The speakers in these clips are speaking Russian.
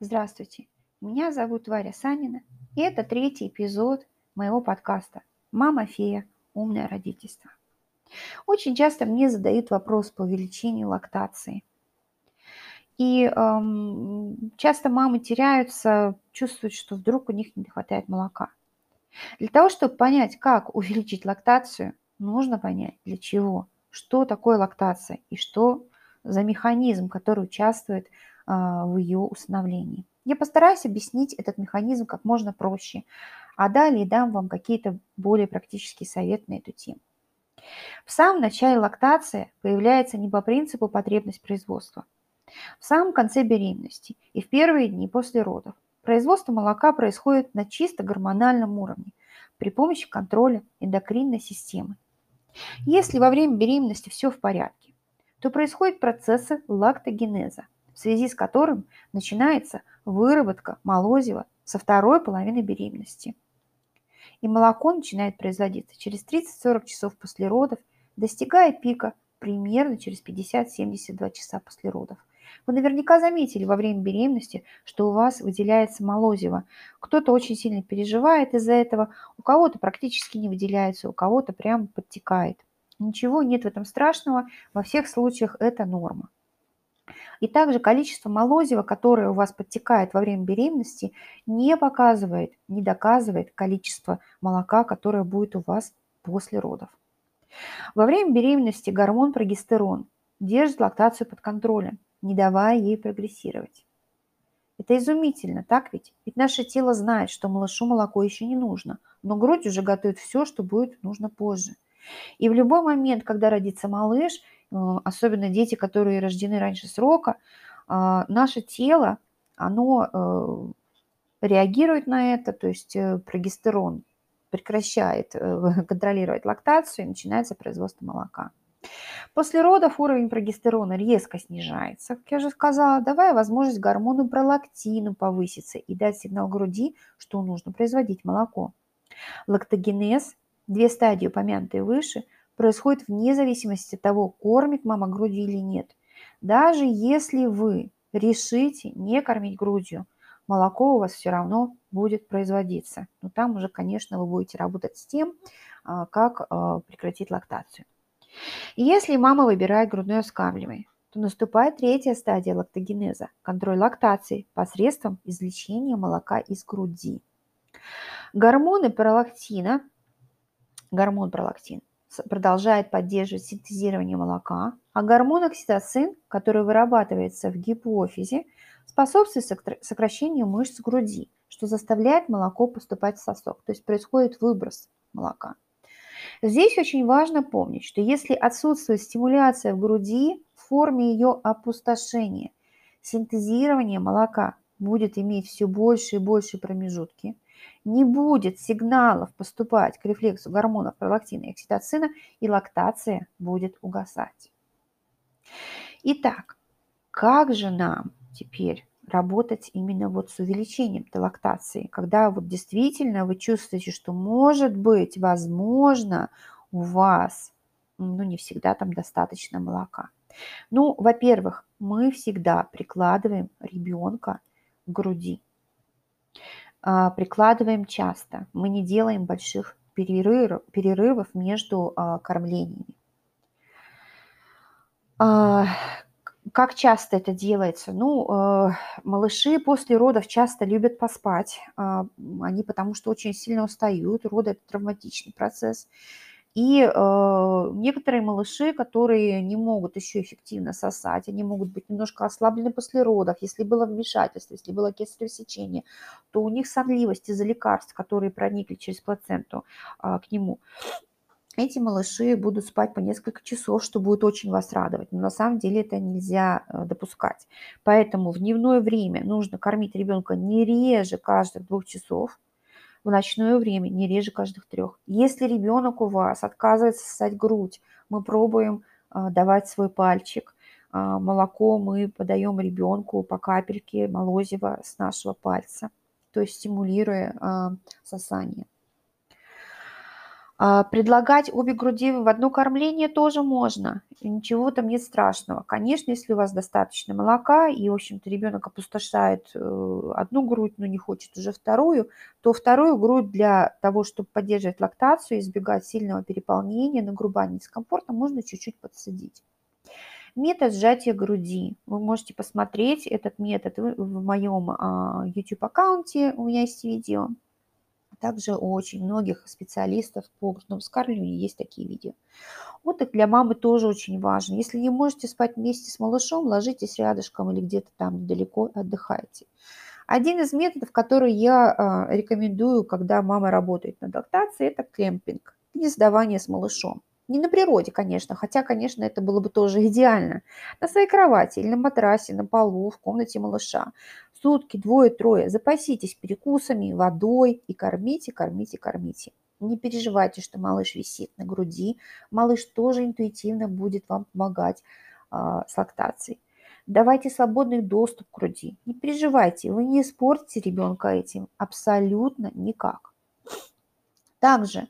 Здравствуйте, меня зовут Варя Санина, и это третий эпизод моего подкаста «Мама-фея. Умное родительство». Очень часто мне задают вопрос по увеличению лактации. И эм, часто мамы теряются, чувствуют, что вдруг у них не хватает молока. Для того, чтобы понять, как увеличить лактацию, нужно понять, для чего, что такое лактация и что за механизм, который участвует в ее установлении. Я постараюсь объяснить этот механизм как можно проще, а далее дам вам какие-то более практические советы на эту тему. В самом начале лактация появляется не по принципу потребность производства. В самом конце беременности и в первые дни после родов производство молока происходит на чисто гормональном уровне при помощи контроля эндокринной системы. Если во время беременности все в порядке, то происходят процессы лактогенеза – в связи с которым начинается выработка молозива со второй половины беременности. И молоко начинает производиться через 30-40 часов после родов, достигая пика примерно через 50-72 часа после родов. Вы наверняка заметили во время беременности, что у вас выделяется молозиво. Кто-то очень сильно переживает из-за этого, у кого-то практически не выделяется, у кого-то прям подтекает. Ничего нет в этом страшного, во всех случаях это норма. И также количество молозива, которое у вас подтекает во время беременности, не показывает, не доказывает количество молока, которое будет у вас после родов. Во время беременности гормон прогестерон держит лактацию под контролем, не давая ей прогрессировать. Это изумительно, так ведь? Ведь наше тело знает, что малышу молоко еще не нужно, но грудь уже готовит все, что будет нужно позже. И в любой момент, когда родится малыш, особенно дети, которые рождены раньше срока, а, наше тело, оно э, реагирует на это, то есть э, прогестерон прекращает контролировать лактацию и начинается производство молока. После родов уровень прогестерона резко снижается, как я уже сказала, давая возможность гормону пролактину повыситься и дать сигнал груди, что нужно производить молоко. Лактогенез, две стадии, упомянутые выше – происходит вне зависимости от того, кормит мама грудью или нет. Даже если вы решите не кормить грудью, молоко у вас все равно будет производиться. Но там уже, конечно, вы будете работать с тем, а, как а, прекратить лактацию. Если мама выбирает грудное вскармливание, то наступает третья стадия лактогенеза – контроль лактации посредством извлечения молока из груди. Гормоны пролактина, гормон пролактин продолжает поддерживать синтезирование молока, а гормон окситоцин, который вырабатывается в гипофизе, способствует сокращению мышц груди, что заставляет молоко поступать в сосок, то есть происходит выброс молока. Здесь очень важно помнить, что если отсутствует стимуляция в груди в форме ее опустошения, синтезирование молока будет иметь все больше и больше промежутки – не будет сигналов поступать к рефлексу гормонов пролактина и окситоцина, и лактация будет угасать. Итак, как же нам теперь работать именно вот с увеличением лактации, когда вот действительно вы чувствуете, что может быть, возможно, у вас, ну не всегда там достаточно молока. Ну, во-первых, мы всегда прикладываем ребенка к груди. А, прикладываем часто. Мы не делаем больших перерывов между а, кормлениями. А, как часто это делается? Ну, малыши после родов часто любят поспать. Они потому что очень сильно устают. Роды – это травматичный процесс. И э, некоторые малыши, которые не могут еще эффективно сосать, они могут быть немножко ослаблены после родов. Если было вмешательство, если было кесарево сечение, то у них сонливость из-за лекарств, которые проникли через плаценту э, к нему. Эти малыши будут спать по несколько часов, что будет очень вас радовать. Но на самом деле это нельзя э, допускать. Поэтому в дневное время нужно кормить ребенка не реже каждых двух часов, в ночное время, не реже каждых трех. Если ребенок у вас отказывается сосать грудь, мы пробуем а, давать свой пальчик. А, молоко мы подаем ребенку по капельке молозива с нашего пальца, то есть стимулируя а, сосание. А, предлагать обе груди в одно кормление тоже можно. Ничего там нет страшного. Конечно, если у вас достаточно молока, и, в общем-то, ребенок опустошает э, одну грудь, но не хочет уже вторую, то вторую грудь для того, чтобы поддерживать лактацию, избегать сильного переполнения, нагрубания дискомфорта, можно чуть-чуть подсадить. Метод сжатия груди. Вы можете посмотреть этот метод в моем а, YouTube-аккаунте, у меня есть видео. Также у очень многих специалистов по грудному вскармливанию есть такие видео. Отдых для мамы тоже очень важен. Если не можете спать вместе с малышом, ложитесь рядышком или где-то там далеко отдыхайте. Один из методов, который я а, рекомендую, когда мама работает над лактацией, это кемпинг, гнездование с малышом. Не на природе, конечно, хотя, конечно, это было бы тоже идеально. На своей кровати или на матрасе, на полу, в комнате малыша сутки, двое-трое, запаситесь перекусами, водой и кормите, кормите, кормите. Не переживайте, что малыш висит на груди. Малыш тоже интуитивно будет вам помогать э, с лактацией. Давайте свободный доступ к груди. Не переживайте, вы не испортите ребенка этим абсолютно никак. Также а,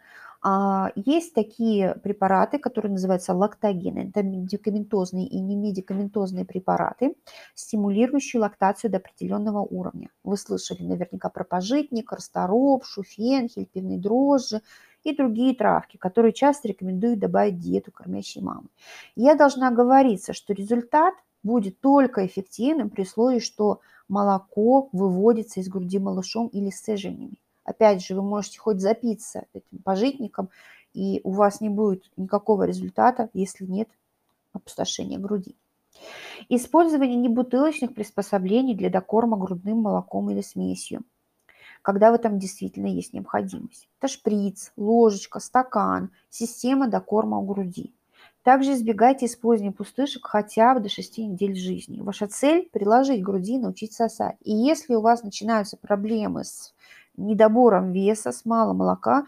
есть такие препараты, которые называются лактогены. Это медикаментозные и немедикаментозные препараты, стимулирующие лактацию до определенного уровня. Вы слышали наверняка про пожитник, растороп, шуфенхель, пивные дрожжи и другие травки, которые часто рекомендуют добавить в диету кормящей мамы. Я должна говориться, что результат будет только эффективным при условии, что молоко выводится из груди малышом или сцежениями. Опять же, вы можете хоть запиться этим пожитником, и у вас не будет никакого результата, если нет опустошения груди. Использование небутылочных приспособлений для докорма грудным молоком или смесью, когда в этом действительно есть необходимость. Это шприц, ложечка, стакан, система докорма у груди. Также избегайте использования пустышек хотя бы до 6 недель жизни. Ваша цель – приложить груди, научить сосать. И если у вас начинаются проблемы с недобором веса, с мало молока,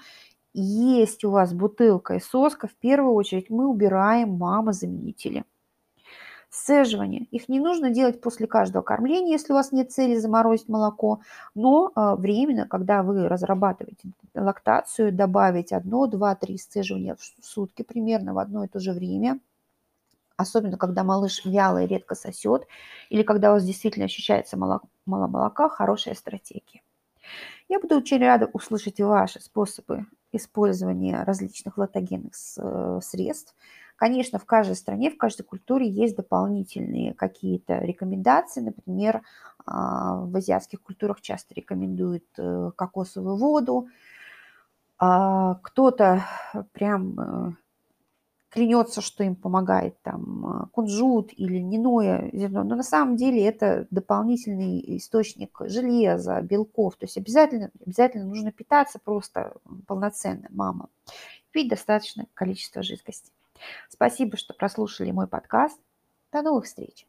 есть у вас бутылка и соска, в первую очередь мы убираем мамозаменители. Сцеживание. Их не нужно делать после каждого кормления, если у вас нет цели заморозить молоко, но э, временно, когда вы разрабатываете лактацию, добавить одно, два, три сцеживания в сутки примерно в одно и то же время, особенно когда малыш вяло и редко сосет, или когда у вас действительно ощущается мало, мало молока, хорошая стратегия. Я буду очень рада услышать ваши способы использования различных латогенных э, средств. Конечно, в каждой стране, в каждой культуре есть дополнительные какие-то рекомендации. Например, а, в азиатских культурах часто рекомендуют э, кокосовую воду. А, кто-то прям э, клянется, что им помогает там а, кунжут или льняное зерно, но на самом деле это дополнительный источник железа, белков, то есть обязательно, обязательно нужно питаться просто полноценно, мама, пить достаточное количество жидкости. Спасибо, что прослушали мой подкаст. До новых встреч!